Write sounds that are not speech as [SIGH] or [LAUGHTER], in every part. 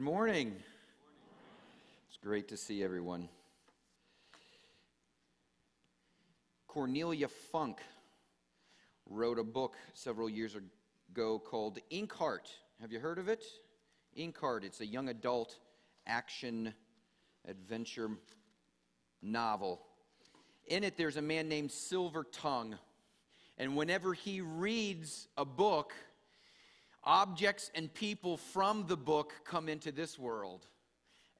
Good morning. It's great to see everyone. Cornelia Funke wrote a book several years ago called Inkheart. Have you heard of it? Inkheart. It's a young adult action adventure novel. In it, there's a man named Silver Tongue. And whenever he reads a book, objects and people from the book come into this world.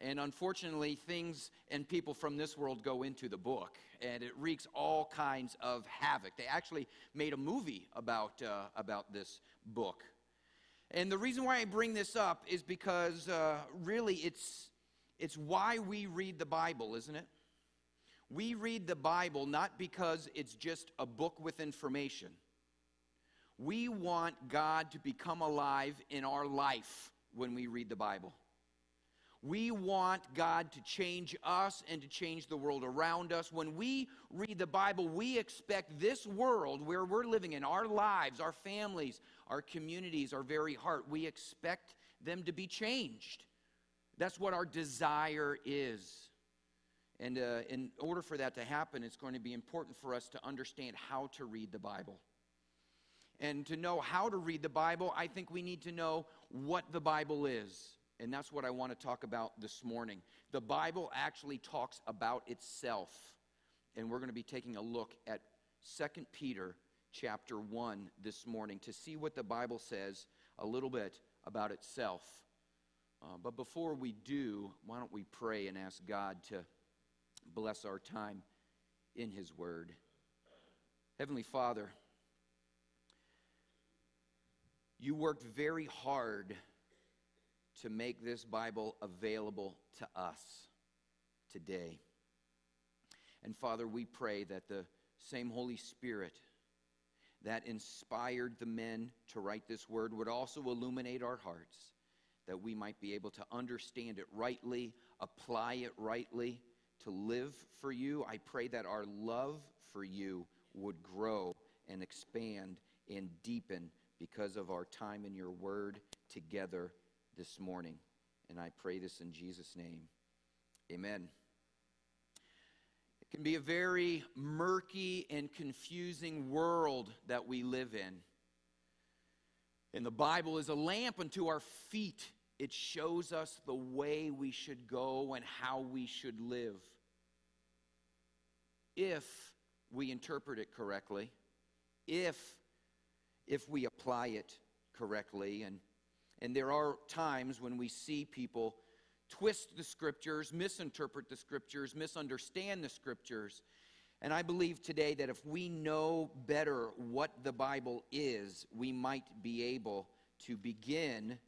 And unfortunately, things and people from this world go into the book, and it wreaks all kinds of havoc. They actually made a movie about, uh, about this book. And the reason why I bring this up is because uh, really it's, it's why we read the Bible, isn't it? We read the Bible not because it's just a book with information. We want God to become alive in our life when we read the Bible. We want God to change us and to change the world around us. When we read the Bible, we expect this world where we're living in, our lives, our families, our communities, our very heart, we expect them to be changed. That's what our desire is. And uh, in order for that to happen, it's going to be important for us to understand how to read the Bible. And to know how to read the Bible, I think we need to know what the Bible is. And that's what I want to talk about this morning. The Bible actually talks about itself. And we're going to be taking a look at 2 Peter chapter 1 this morning to see what the Bible says a little bit about itself. Uh, but before we do, why don't we pray and ask God to bless our time in His Word? Heavenly Father, you worked very hard to make this Bible available to us today. And Father, we pray that the same Holy Spirit that inspired the men to write this word would also illuminate our hearts, that we might be able to understand it rightly, apply it rightly, to live for you. I pray that our love for you would grow and expand and deepen because of our time in your word together this morning. And I pray this in Jesus' name. Amen. It can be a very murky and confusing world that we live in. And the Bible is a lamp unto our feet. It shows us the way we should go and how we should live. If we interpret it correctly, if if we apply it correctly. And, and there are times when we see people twist the scriptures, misinterpret the scriptures, misunderstand the scriptures. And I believe today that if we know better what the Bible is, we might be able to begin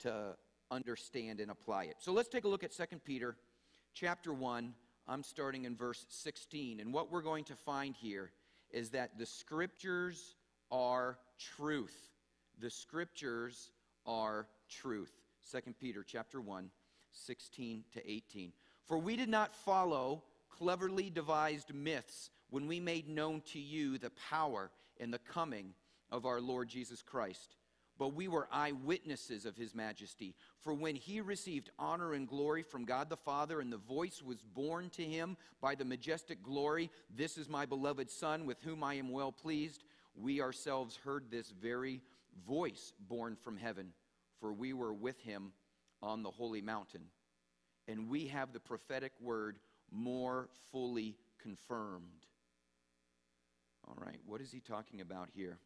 to understand and apply it. So let's take a look at 2 Peter chapter 1. I'm starting in verse 16. And what we're going to find here is that the scriptures are truth. The scriptures are truth. 2 Peter chapter 1, 16 to 18. For we did not follow cleverly devised myths when we made known to you the power and the coming of our Lord Jesus Christ. But we were eyewitnesses of his majesty. For when he received honor and glory from God the Father, and the voice was borne to him by the majestic glory, This is my beloved Son, with whom I am well pleased we ourselves heard this very voice born from heaven, for we were with him on the holy mountain. And we have the prophetic word more fully confirmed. All right, what is he talking about here?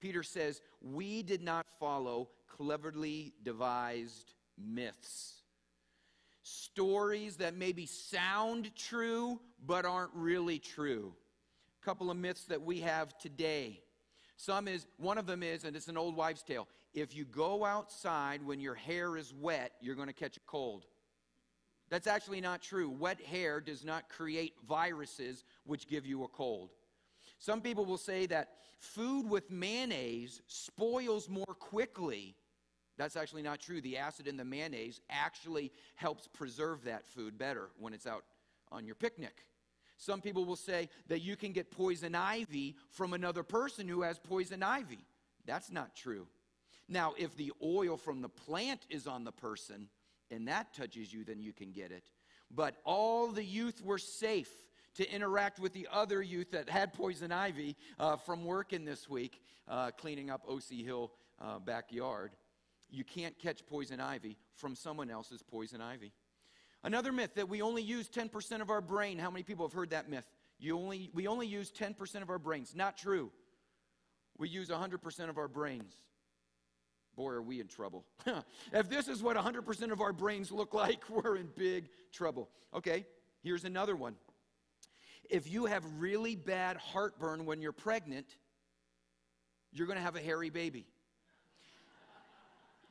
Peter says, We did not follow cleverly devised myths. Stories that maybe sound true but aren't really true A couple of myths that we have today. Some is one of them is, and it's an old wives' tale. If you go outside when your hair is wet, you're going to catch a cold. That's actually not true. Wet hair does not create viruses which give you a cold. Some people will say that food with mayonnaise spoils more quickly. That's actually not true. The acid in the mayonnaise actually helps preserve that food better when it's out on your picnic. Some people will say that you can get poison ivy from another person who has poison ivy. That's not true. Now, if the oil from the plant is on the person and that touches you, then you can get it. But all the youth were safe to interact with the other youth that had poison ivy uh, from working this week, uh, cleaning up OC Hill uh, backyard. You can't catch poison ivy from someone else's poison ivy. Another myth that we only use 10% of our brain. How many people have heard that myth? You only, we only use 10% of our brains. Not true. We use 100% of our brains. Boy, are we in trouble. [LAUGHS] if this is what 100% of our brains look like, [LAUGHS] we're in big trouble. Okay, here's another one. If you have really bad heartburn when you're pregnant, you're going to have a hairy baby.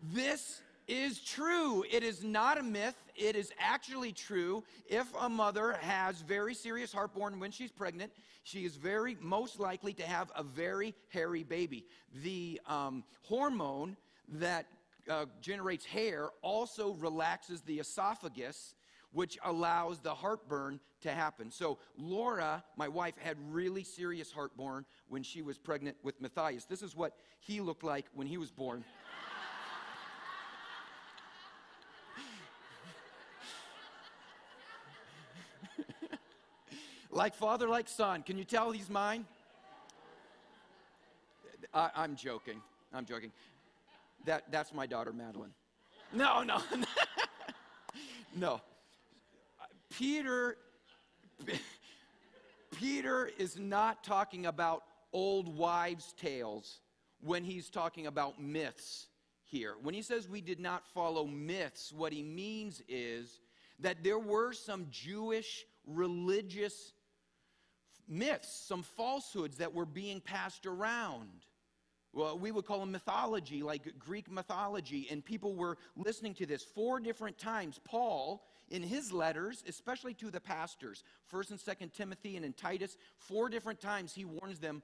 This is true. It is not a myth. It is actually true. If a mother has very serious heartburn when she's pregnant, she is very most likely to have a very hairy baby. The um, hormone that uh, generates hair also relaxes the esophagus, which allows the heartburn to happen. So, Laura, my wife, had really serious heartburn when she was pregnant with Matthias. This is what he looked like when he was born. Like father, like son. Can you tell he's mine? I, I'm joking. I'm joking. That, that's my daughter, Madeline. No, no, [LAUGHS] no. Peter, Peter is not talking about old wives' tales when he's talking about myths here. When he says we did not follow myths, what he means is that there were some Jewish religious myths, some falsehoods that were being passed around. Well, we would call them mythology, like Greek mythology, and people were listening to this four different times. Paul, in his letters, especially to the pastors, 1st and 2nd Timothy and in Titus, four different times he warns them,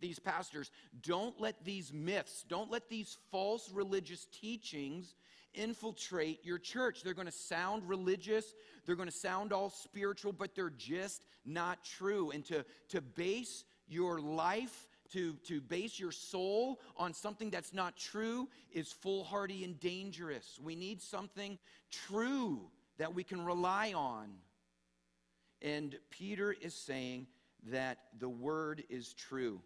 these pastors, don't let these myths, don't let these false religious teachings infiltrate your church. They're going to sound religious, they're going to sound all spiritual, but they're just not true. And to, to base your life to, to base your soul on something that's not true is foolhardy and dangerous. We need something true that we can rely on. And Peter is saying that the word is true.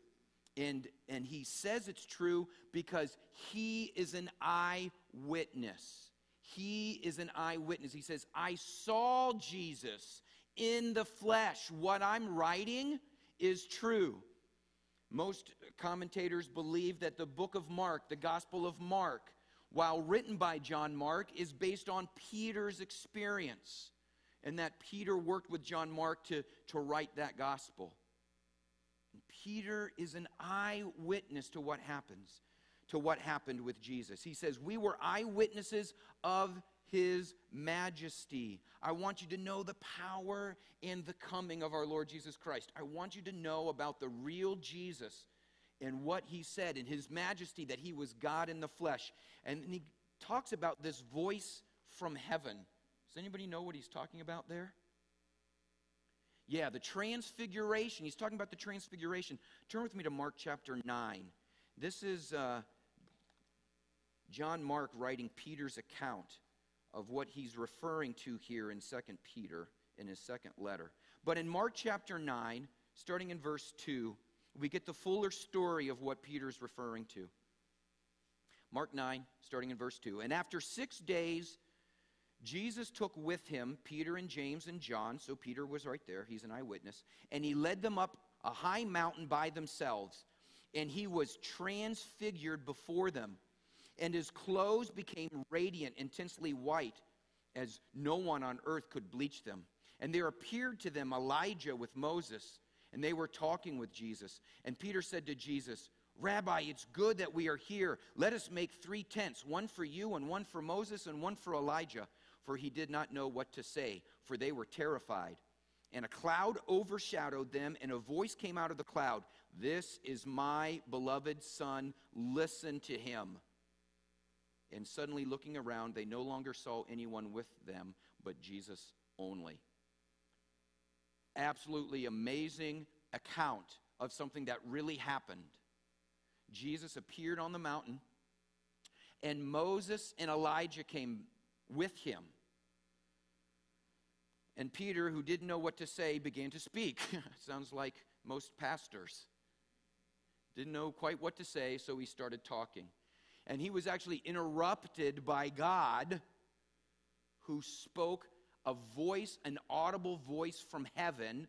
And, and he says it's true because he is an eyewitness. He is an eyewitness. He says, I saw Jesus in the flesh. What I'm writing is true. Most commentators believe that the book of Mark, the Gospel of Mark, while written by John Mark, is based on Peter's experience, and that Peter worked with John Mark to, to write that gospel. Peter is an eyewitness to what happens, to what happened with Jesus. He says, We were eyewitnesses of his majesty. I want you to know the power and the coming of our Lord Jesus Christ. I want you to know about the real Jesus and what he said in his majesty that he was God in the flesh. And he talks about this voice from heaven. Does anybody know what he's talking about there? Yeah, the transfiguration. He's talking about the transfiguration. Turn with me to Mark chapter 9. This is uh, John Mark writing Peter's account of what he's referring to here in 2 Peter in his second letter. But in Mark chapter 9, starting in verse 2, we get the fuller story of what Peter's referring to. Mark 9, starting in verse 2. And after six days, Jesus took with him Peter and James and John. So Peter was right there, he's an eyewitness. And he led them up a high mountain by themselves. And he was transfigured before them and his clothes became radiant, intensely white, as no one on earth could bleach them. And there appeared to them Elijah with Moses, and they were talking with Jesus. And Peter said to Jesus, Rabbi, it's good that we are here. Let us make three tents one for you, and one for Moses, and one for Elijah. For he did not know what to say, for they were terrified. And a cloud overshadowed them, and a voice came out of the cloud This is my beloved Son, listen to him. And suddenly, looking around, they no longer saw anyone with them but Jesus only. Absolutely amazing account of something that really happened. Jesus appeared on the mountain, and Moses and Elijah came with him. And Peter, who didn't know what to say, began to speak. [LAUGHS] Sounds like most pastors. Didn't know quite what to say, so he started talking. And he was actually interrupted by God, who spoke a voice, an audible voice from heaven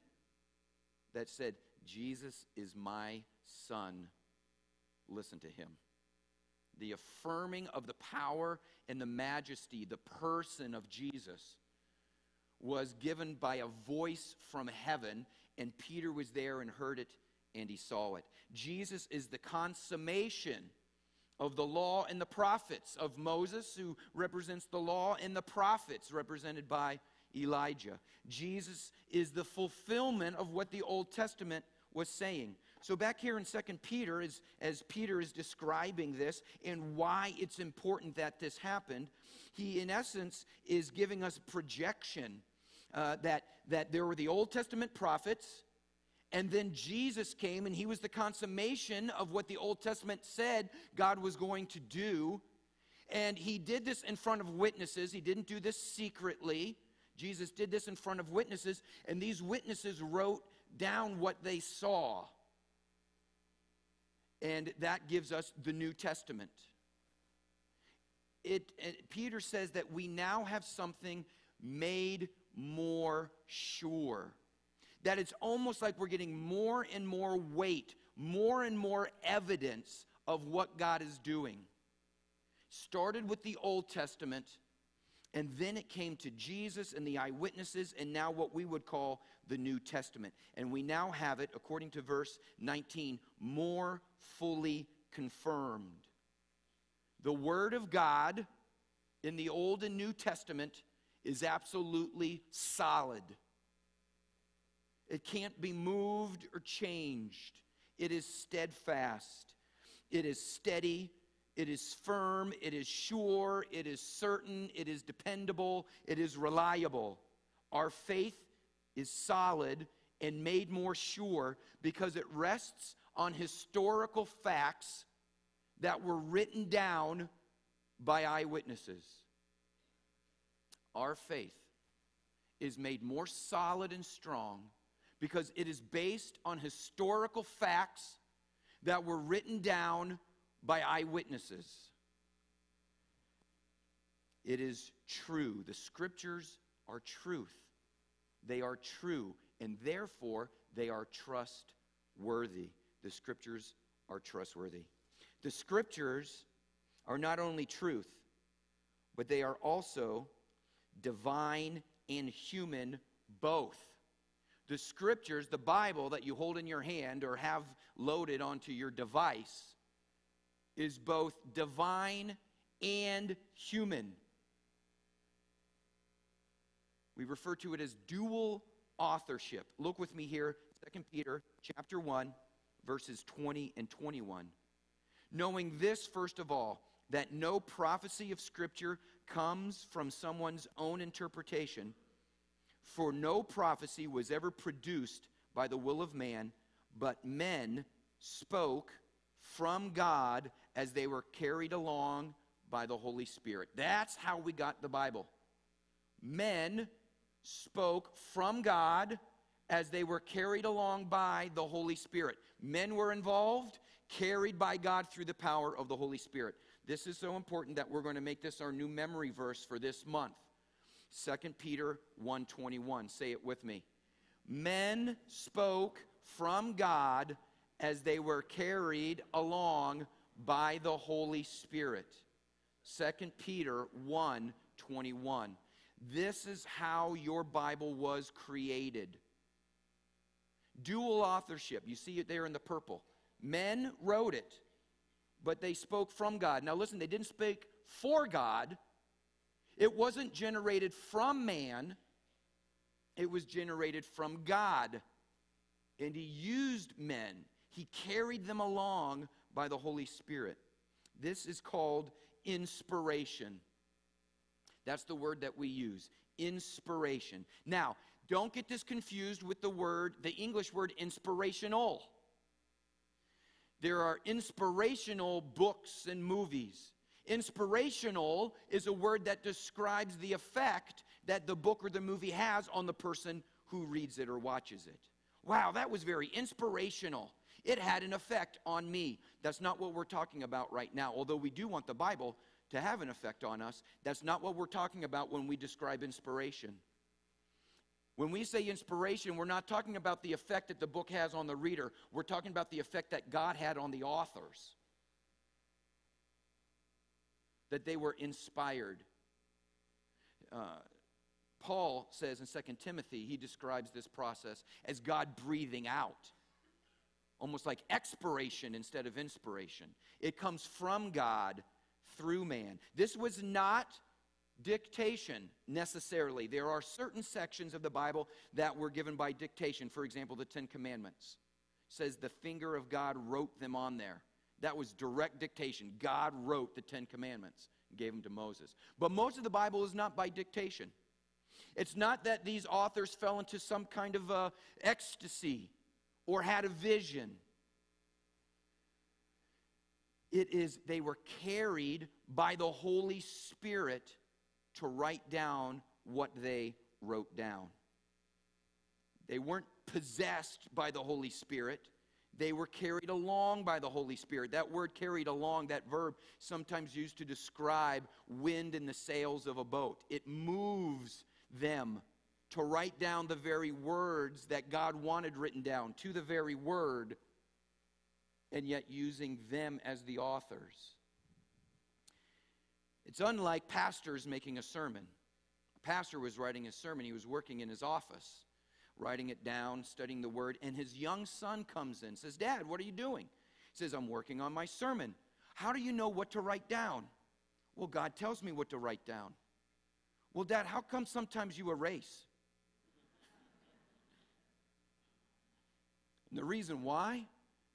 that said, Jesus is my son. Listen to him. The affirming of the power and the majesty, the person of Jesus, was given by a voice from heaven, and Peter was there and heard it and he saw it. Jesus is the consummation of the law and the prophets, of Moses, who represents the law, and the prophets, represented by Elijah. Jesus is the fulfillment of what the Old Testament was saying. So, back here in 2 Peter, as, as Peter is describing this and why it's important that this happened, he, in essence, is giving us a projection uh, that, that there were the Old Testament prophets, and then Jesus came, and he was the consummation of what the Old Testament said God was going to do. And he did this in front of witnesses, he didn't do this secretly. Jesus did this in front of witnesses, and these witnesses wrote down what they saw. And that gives us the New Testament. It, it, Peter says that we now have something made more sure. That it's almost like we're getting more and more weight, more and more evidence of what God is doing. Started with the Old Testament and then it came to Jesus and the eyewitnesses, and now what we would call the New Testament. And we now have it, according to verse 19, more fully confirmed. The Word of God in the Old and New Testament is absolutely solid. It can't be moved or changed. It is steadfast. It is steady it is firm, it is sure, it is certain, it is dependable, it is reliable. Our faith is solid and made more sure because it rests on historical facts that were written down by eyewitnesses. Our faith is made more solid and strong because it is based on historical facts that were written down by eyewitnesses. It is true. The scriptures are truth. They are true, and therefore they are trustworthy. The scriptures are trustworthy. The scriptures are not only truth, but they are also divine and human both. The scriptures, the Bible that you hold in your hand or have loaded onto your device, is both divine and human. We refer to it as dual authorship. Look with me here, 2 Peter chapter 1, verses 20 and 21. Knowing this, first of all, that no prophecy of Scripture comes from someone's own interpretation, for no prophecy was ever produced by the will of man, but men spoke from God as they were carried along by the Holy Spirit. That's how we got the Bible. Men spoke from God as they were carried along by the Holy Spirit. Men were involved, carried by God through the power of the Holy Spirit. This is so important that we're going to make this our new memory verse for this month. 2 Peter 1:21. Say it with me. Men spoke from God as they were carried along by the Holy Spirit. 2 Peter 1 21. This is how your Bible was created. Dual authorship. You see it there in the purple. Men wrote it, but they spoke from God. Now, listen, they didn't speak for God, it wasn't generated from man, it was generated from God. And He used men, He carried them along by the Holy Spirit. This is called inspiration. That's the word that we use inspiration. Now, don't get this confused with the word, the English word inspirational. There are inspirational books and movies. Inspirational is a word that describes the effect that the book or the movie has on the person who reads it or watches it. Wow, that was very inspirational. It had an effect on me. That's not what we're talking about right now, although we do want the Bible to have an effect on us. That's not what we're talking about when we describe inspiration. When we say inspiration, we're not talking about the effect that the book has on the reader. We're talking about the effect that God had on the authors. That they were inspired. Uh, Paul says in 2 Timothy, he describes this process as God breathing out, almost like expiration instead of inspiration. It comes from God through man. This was not dictation necessarily. There are certain sections of the Bible that were given by dictation. For example, the Ten Commandments says the finger of God wrote them on there. That was direct dictation. God wrote the Ten Commandments and gave them to Moses. But most of the Bible is not by dictation. It's not that these authors fell into some kind of uh, ecstasy or had a vision. It is they were carried by the Holy Spirit to write down what they wrote down. They weren't possessed by the Holy Spirit. They were carried along by the Holy Spirit. That word carried along, that verb, sometimes used to describe wind in the sails of a boat. It moves them to write down the very words that God wanted written down, to the very word, and yet using them as the authors. It's unlike pastors making a sermon. A pastor was writing a sermon, he was working in his office, writing it down, studying the word, and his young son comes in, says, Dad, what are you doing? He says, I'm working on my sermon. How do you know what to write down? Well, God tells me what to write down. Well, Dad, how come sometimes you erase? And the reason why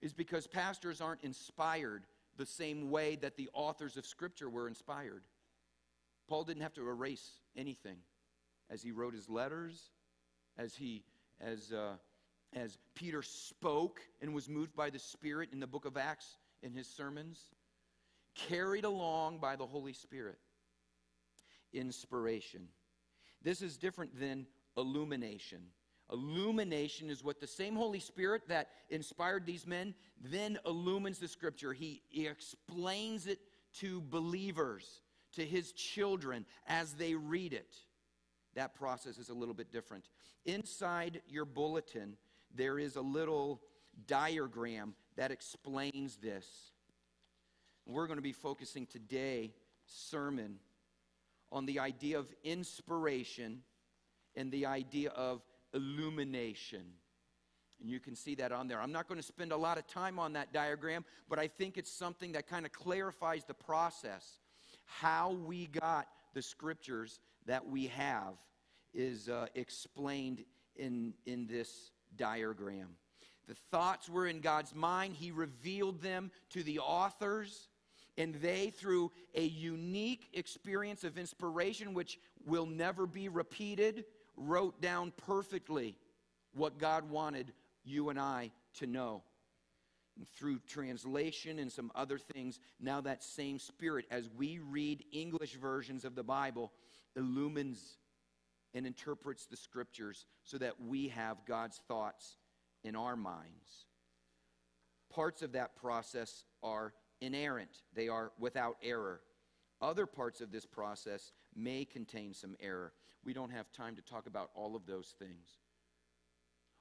is because pastors aren't inspired the same way that the authors of Scripture were inspired. Paul didn't have to erase anything as he wrote his letters, as he as uh, as Peter spoke and was moved by the Spirit in the book of Acts in his sermons, carried along by the Holy Spirit. Inspiration. This is different than illumination. Illumination is what the same Holy Spirit that inspired these men then illumines the scripture. He, he explains it to believers, to his children as they read it. That process is a little bit different. Inside your bulletin, there is a little diagram that explains this. We're going to be focusing today sermon on the idea of inspiration and the idea of illumination. And you can see that on there. I'm not going to spend a lot of time on that diagram, but I think it's something that kind of clarifies the process. How we got the scriptures that we have is uh, explained in, in this diagram. The thoughts were in God's mind, He revealed them to the authors. And they, through a unique experience of inspiration, which will never be repeated, wrote down perfectly what God wanted you and I to know. And through translation and some other things, now that same Spirit, as we read English versions of the Bible, illumines and interprets the Scriptures so that we have God's thoughts in our minds. Parts of that process are inerrant, they are without error. Other parts of this process may contain some error. We don't have time to talk about all of those things.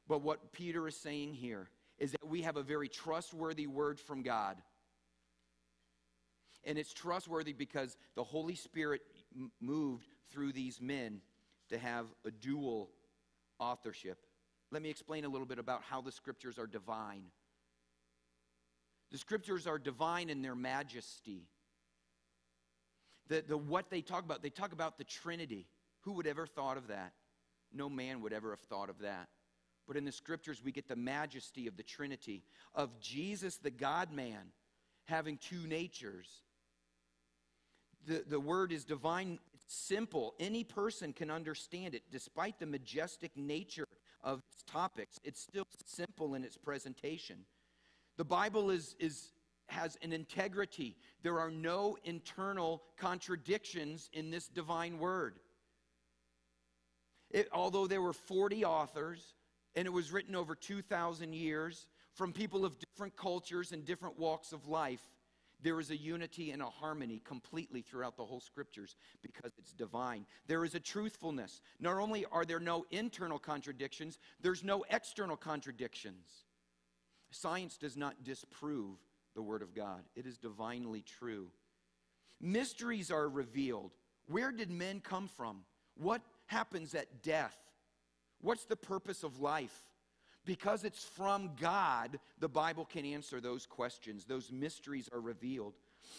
But what Peter is saying here is that we have a very trustworthy word from God. And it's trustworthy because the Holy Spirit moved through these men to have a dual authorship. Let me explain a little bit about how the scriptures are divine. The scriptures are divine in their majesty. The, the what they talk about, they talk about the Trinity. Who would ever thought of that? No man would ever have thought of that. But in the scriptures, we get the majesty of the Trinity, of Jesus, the God man, having two natures. The, the word is divine, simple. Any person can understand it, despite the majestic nature of its topics. It's still simple in its presentation. The Bible is, is has an integrity. There are no internal contradictions in this divine word. It, although there were 40 authors and it was written over 2,000 years from people of different cultures and different walks of life, there is a unity and a harmony completely throughout the whole scriptures because it's divine. There is a truthfulness. Not only are there no internal contradictions, there's no external contradictions. Science does not disprove the Word of God, it is divinely true. Mysteries are revealed. Where did men come from? What happens at death? What's the purpose of life? Because it's from God, the Bible can answer those questions. Those mysteries are revealed.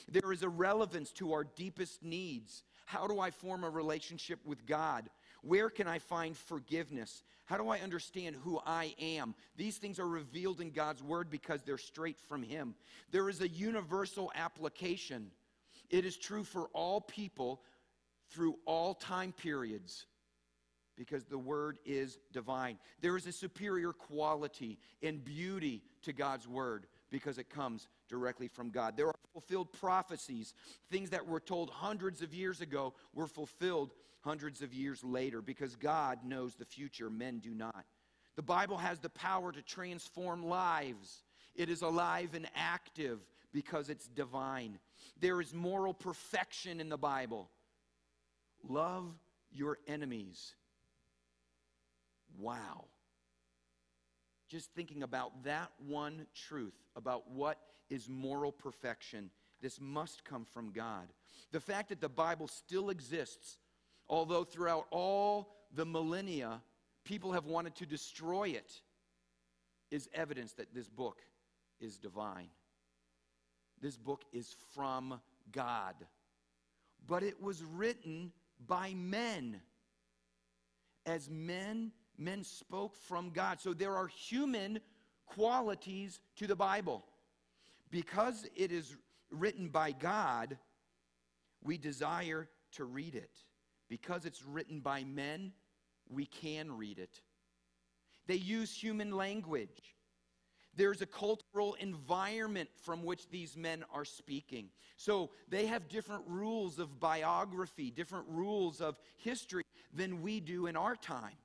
There is a relevance to our deepest needs. How do I form a relationship with God? Where can I find forgiveness? How do I understand who I am? These things are revealed in God's Word because they're straight from Him. There is a universal application. It is true for all people through all time periods because the Word is divine. There is a superior quality and beauty to God's Word because it comes directly from God. There are fulfilled prophecies. Things that were told hundreds of years ago were fulfilled hundreds of years later because God knows the future, men do not. The Bible has the power to transform lives. It is alive and active because it's divine. There is moral perfection in the Bible. Love your enemies. Wow. Just thinking about that one truth, about what is moral perfection, this must come from God. The fact that the Bible still exists Although throughout all the millennia, people have wanted to destroy it, is evidence that this book is divine. This book is from God. But it was written by men. As men, men spoke from God. So there are human qualities to the Bible. Because it is written by God, we desire to read it. Because it's written by men, we can read it. They use human language. There's a cultural environment from which these men are speaking. So they have different rules of biography, different rules of history than we do in our time.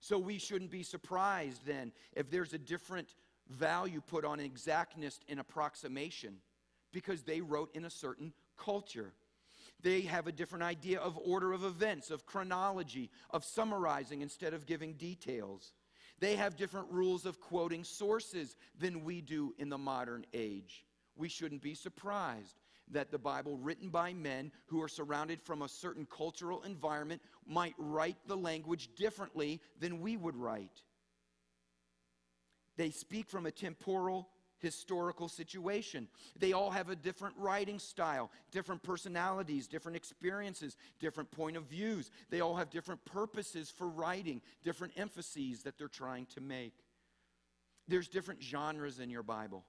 So we shouldn't be surprised then if there's a different value put on exactness and approximation because they wrote in a certain culture. They have a different idea of order of events, of chronology, of summarizing instead of giving details. They have different rules of quoting sources than we do in the modern age. We shouldn't be surprised that the Bible, written by men who are surrounded from a certain cultural environment, might write the language differently than we would write. They speak from a temporal historical situation. They all have a different writing style, different personalities, different experiences, different point of views. They all have different purposes for writing, different emphases that they're trying to make. There's different genres in your Bible.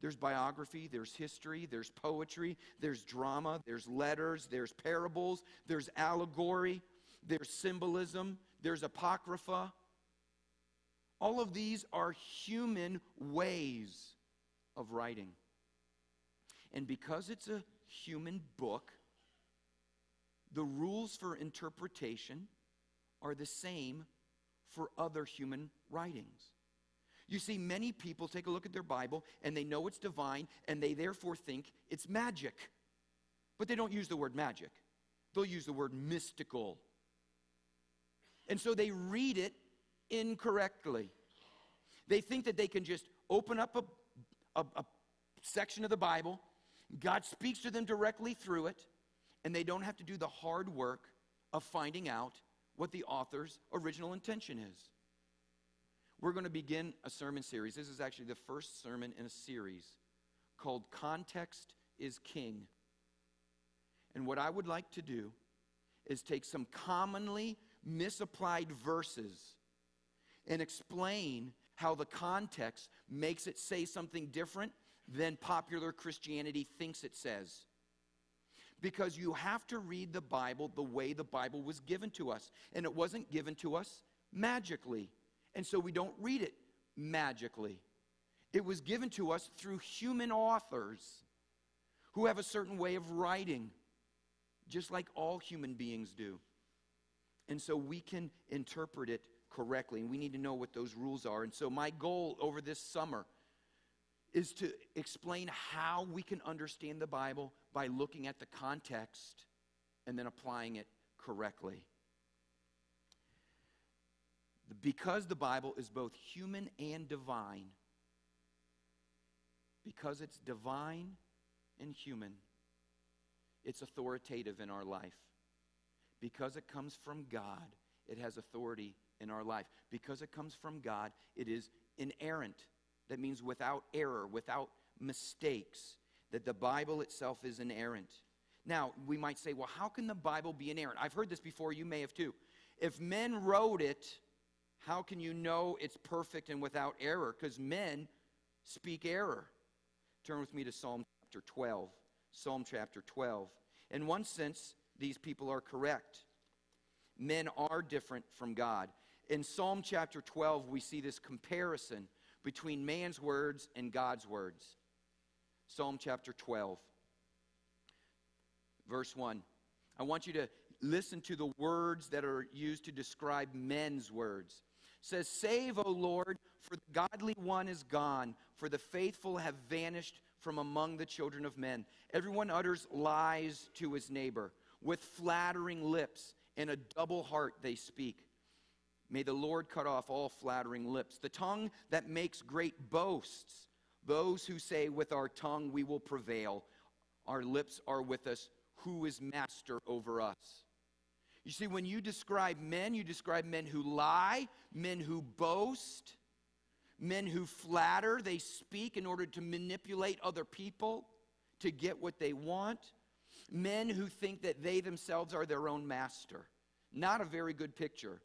There's biography, there's history, there's poetry, there's drama, there's letters, there's parables, there's allegory, there's symbolism, there's apocrypha, all of these are human ways of writing. And because it's a human book, the rules for interpretation are the same for other human writings. You see, many people take a look at their Bible and they know it's divine and they therefore think it's magic. But they don't use the word magic, they'll use the word mystical. And so they read it incorrectly. They think that they can just open up a, a, a section of the Bible, God speaks to them directly through it, and they don't have to do the hard work of finding out what the author's original intention is. We're going to begin a sermon series. This is actually the first sermon in a series called Context is King. And what I would like to do is take some commonly misapplied verses and explain how the context makes it say something different than popular Christianity thinks it says. Because you have to read the Bible the way the Bible was given to us. And it wasn't given to us magically. And so we don't read it magically. It was given to us through human authors who have a certain way of writing, just like all human beings do. And so we can interpret it correctly, and we need to know what those rules are. And so, my goal over this summer is to explain how we can understand the Bible by looking at the context and then applying it correctly. Because the Bible is both human and divine, because it's divine and human, it's authoritative in our life. Because it comes from God, it has authority in our life. Because it comes from God, it is inerrant. That means without error, without mistakes. That the Bible itself is inerrant. Now, we might say, well, how can the Bible be inerrant? I've heard this before, you may have too. If men wrote it, how can you know it's perfect and without error? Because men speak error. Turn with me to Psalm chapter 12. Psalm chapter 12. In one sense, these people are correct. Men are different from God. In Psalm chapter 12, we see this comparison between man's words and God's words. Psalm chapter 12, verse 1. I want you to listen to the words that are used to describe men's words. Says, Save, O Lord, for the godly one is gone, for the faithful have vanished from among the children of men. Everyone utters lies to his neighbor. With flattering lips and a double heart they speak. May the Lord cut off all flattering lips. The tongue that makes great boasts, those who say, With our tongue we will prevail, our lips are with us. Who is master over us? You see, when you describe men, you describe men who lie, men who boast, men who flatter. They speak in order to manipulate other people to get what they want. Men who think that they themselves are their own master. Not a very good picture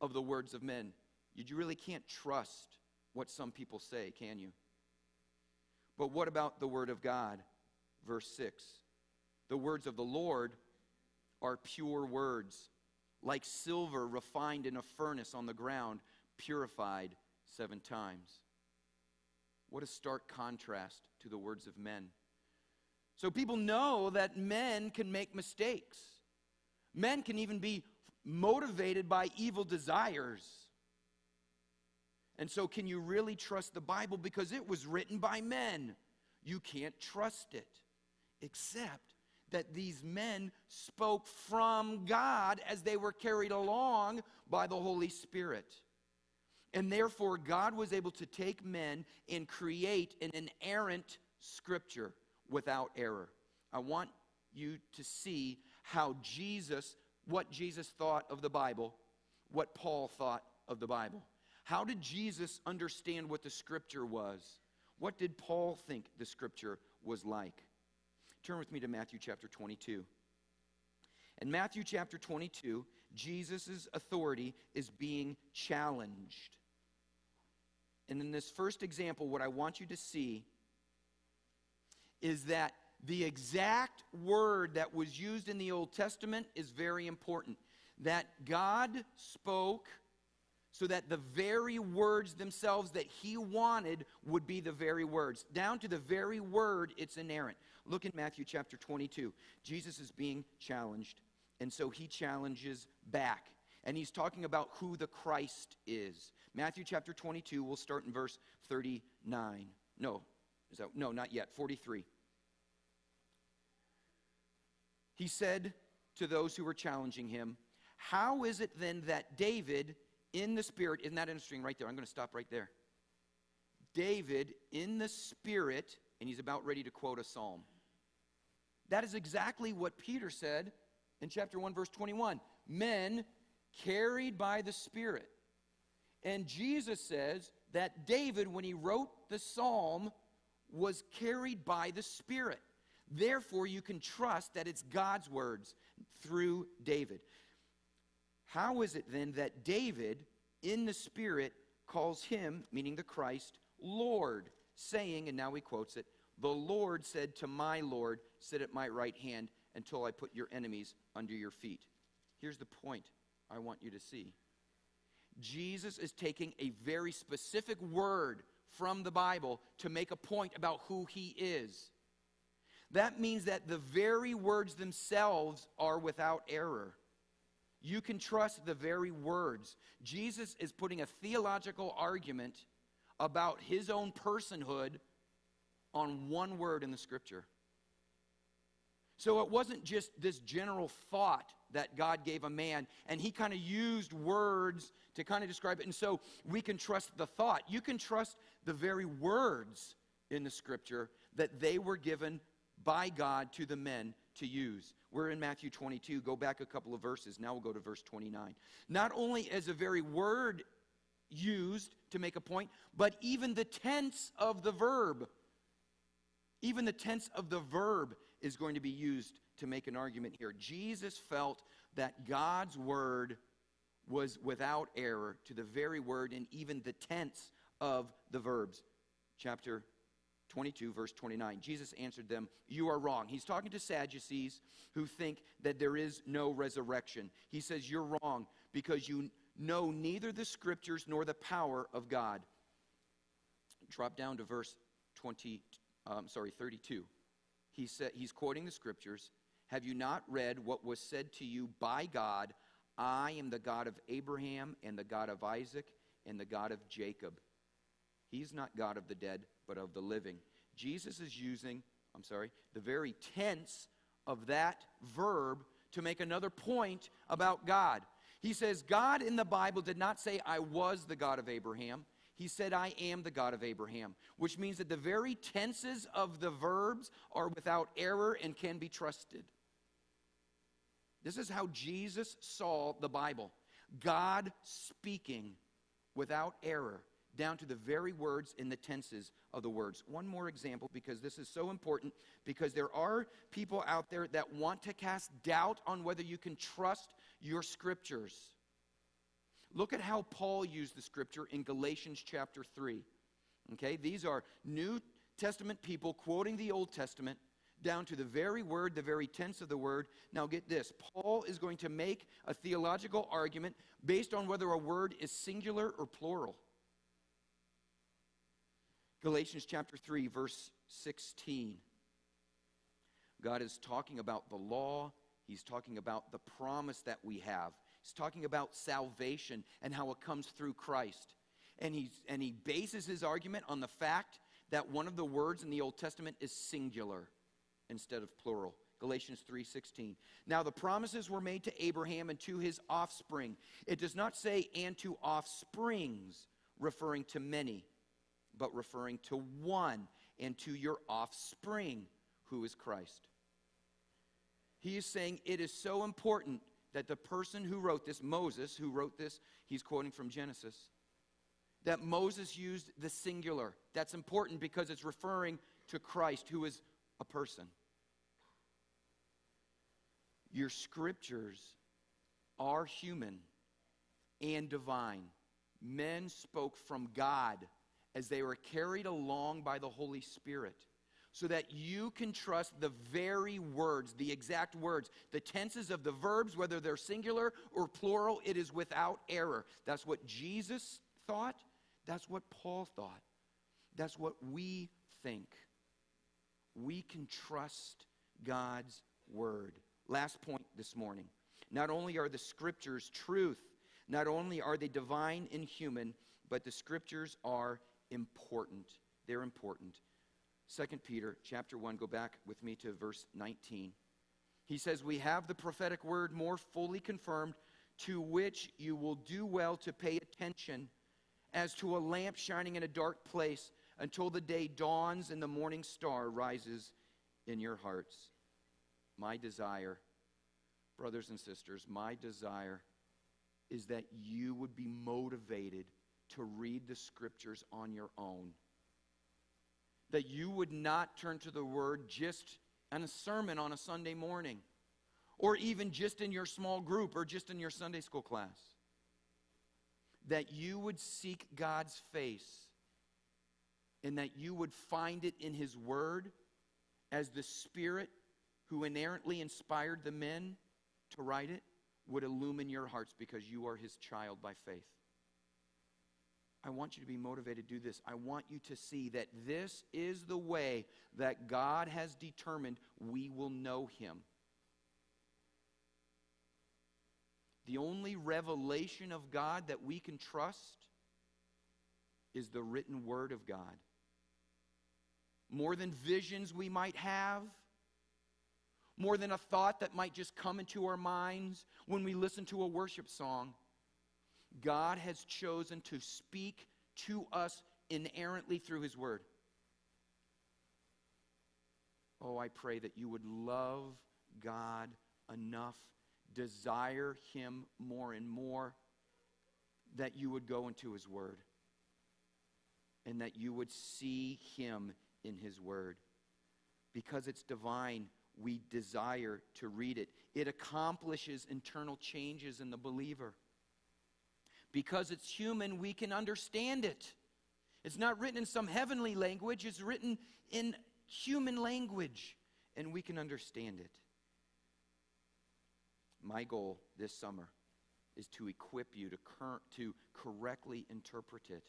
of the words of men. You really can't trust what some people say, can you? But what about the word of God? Verse 6. The words of the Lord are pure words, like silver refined in a furnace on the ground, purified seven times. What a stark contrast to the words of men. So people know that men can make mistakes. Men can even be motivated by evil desires. And so, can you really trust the Bible? Because it was written by men. You can't trust it, except that these men spoke from God as they were carried along by the Holy Spirit. And therefore, God was able to take men and create an inerrant scripture without error. I want you to see how Jesus, what Jesus thought of the Bible, what Paul thought of the Bible. How did Jesus understand what the scripture was? What did Paul think the scripture was like? Turn with me to Matthew chapter 22. In Matthew chapter 22, Jesus' authority is being challenged. And in this first example, what I want you to see is that the exact word that was used in the Old Testament is very important. That God spoke so that the very words themselves that He wanted would be the very words. Down to the very word, it's inerrant. Look in Matthew chapter 22. Jesus is being challenged, and so He challenges back. And He's talking about who the Christ is. Matthew chapter 22, we'll start in verse 39. No, is that, no, not yet, 43. He said to those who were challenging him, How is it then that David in the Spirit, isn't that interesting right there? I'm going to stop right there. David in the Spirit, and he's about ready to quote a psalm. That is exactly what Peter said in chapter 1, verse 21. Men carried by the Spirit. And Jesus says that David, when he wrote the psalm, was carried by the Spirit. Therefore, you can trust that it's God's words through David. How is it then that David, in the Spirit, calls him, meaning the Christ, Lord, saying, and now he quotes it, The Lord said to my Lord, Sit at my right hand until I put your enemies under your feet. Here's the point I want you to see Jesus is taking a very specific word from the Bible to make a point about who he is. That means that the very words themselves are without error. You can trust the very words. Jesus is putting a theological argument about his own personhood on one word in the scripture. So it wasn't just this general thought that God gave a man, and he kind of used words to kind of describe it. And so we can trust the thought. You can trust the very words in the scripture that they were given by God to the men to use. We're in Matthew 22. Go back a couple of verses. Now we'll go to verse 29. Not only as a very word used to make a point, but even the tense of the verb. Even the tense of the verb is going to be used to make an argument here. Jesus felt that God's word was without error to the very word and even the tense of the verbs. Chapter 22, verse 29. Jesus answered them, You are wrong. He's talking to Sadducees who think that there is no resurrection. He says, You're wrong because you know neither the scriptures nor the power of God. Drop down to verse 20, um, sorry, 32. He said, he's quoting the scriptures. Have you not read what was said to you by God? I am the God of Abraham and the God of Isaac and the God of Jacob. He's not God of the dead, but of the living. Jesus is using, I'm sorry, the very tense of that verb to make another point about God. He says, God in the Bible did not say, I was the God of Abraham. He said, I am the God of Abraham, which means that the very tenses of the verbs are without error and can be trusted. This is how Jesus saw the Bible God speaking without error down to the very words in the tenses of the words. One more example because this is so important because there are people out there that want to cast doubt on whether you can trust your scriptures. Look at how Paul used the scripture in Galatians chapter 3. Okay, these are New Testament people quoting the Old Testament down to the very word, the very tense of the word. Now, get this Paul is going to make a theological argument based on whether a word is singular or plural. Galatians chapter 3, verse 16. God is talking about the law, He's talking about the promise that we have. He's talking about salvation and how it comes through Christ. And, he's, and he bases his argument on the fact that one of the words in the Old Testament is singular instead of plural. Galatians 3:16. Now the promises were made to Abraham and to his offspring. It does not say and to offsprings referring to many but referring to one and to your offspring, who is Christ. He is saying it is so important that the person who wrote this, Moses, who wrote this, he's quoting from Genesis, that Moses used the singular. That's important because it's referring to Christ, who is a person. Your scriptures are human and divine. Men spoke from God as they were carried along by the Holy Spirit so that you can trust the very words, the exact words, the tenses of the verbs, whether they're singular or plural, it is without error. That's what Jesus thought. That's what Paul thought. That's what we think. We can trust God's word. Last point this morning. Not only are the scriptures truth, not only are they divine and human, but the scriptures are important. They're important. 2 Peter chapter 1, go back with me to verse 19. He says, We have the prophetic word more fully confirmed, to which you will do well to pay attention as to a lamp shining in a dark place until the day dawns and the morning star rises in your hearts. My desire, brothers and sisters, my desire is that you would be motivated to read the scriptures on your own. That you would not turn to the word just in a sermon on a Sunday morning, or even just in your small group, or just in your Sunday school class. That you would seek God's face and that you would find it in His Word as the Spirit who inerrantly inspired the men to write it would illumine your hearts because you are His child by faith. I want you to be motivated to do this. I want you to see that this is the way that God has determined we will know Him. The only revelation of God that we can trust is the written Word of God. More than visions we might have, more than a thought that might just come into our minds when we listen to a worship song. God has chosen to speak to us inerrantly through His Word. Oh, I pray that you would love God enough, desire Him more and more, that you would go into His Word and that you would see Him in His Word. Because it's divine, we desire to read it. It accomplishes internal changes in the believer. Because it's human, we can understand it. It's not written in some heavenly language, it's written in human language, and we can understand it. My goal this summer is to equip you to, to correctly interpret it.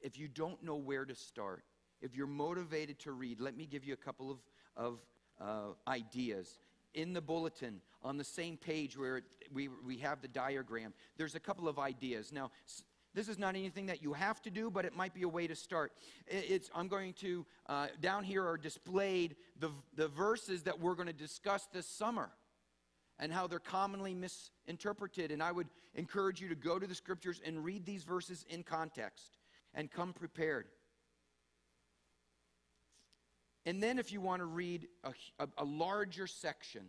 If you don't know where to start, if you're motivated to read, let me give you a couple of, of uh, ideas. In the bulletin, on the same page where we, we have the diagram, there's a couple of ideas. Now, this is not anything that you have to do, but it might be a way to start. It's, I'm going to, uh, down here are displayed the, the verses that we're going to discuss this summer and how they're commonly misinterpreted. And I would encourage you to go to the scriptures and read these verses in context and come prepared. And then, if you want to read a, a, a, larger section,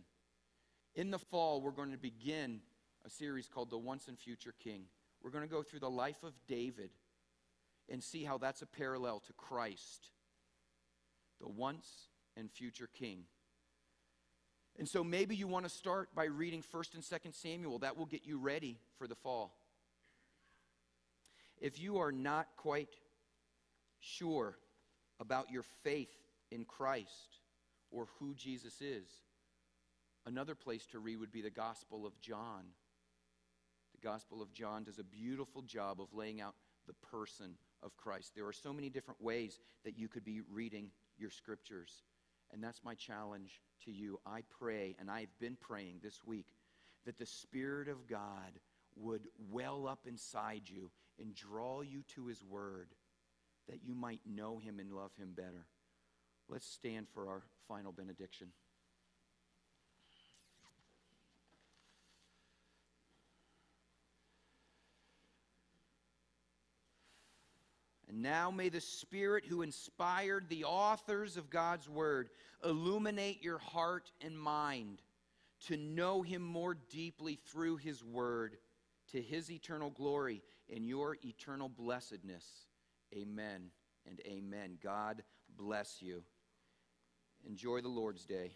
in the fall, we're going to begin a series called The Once and Future King. We're going to go through the life of David and see how that's a parallel to Christ, the once and future King. And so maybe you want to start by reading 1st and 2nd Samuel. That will get you ready for the fall. If you are not quite sure about your faith in Christ or who Jesus is. Another place to read would be the Gospel of John. The Gospel of John does a beautiful job of laying out the person of Christ. There are so many different ways that you could be reading your scriptures. And that's my challenge to you. I pray, and I've been praying this week, that the Spirit of God would well up inside you and draw you to His Word that you might know Him and love Him better. Let's stand for our final benediction. And now may the Spirit who inspired the authors of God's Word illuminate your heart and mind to know Him more deeply through His Word, to His eternal glory and your eternal blessedness. Amen and amen. God bless you. Enjoy the Lord's Day.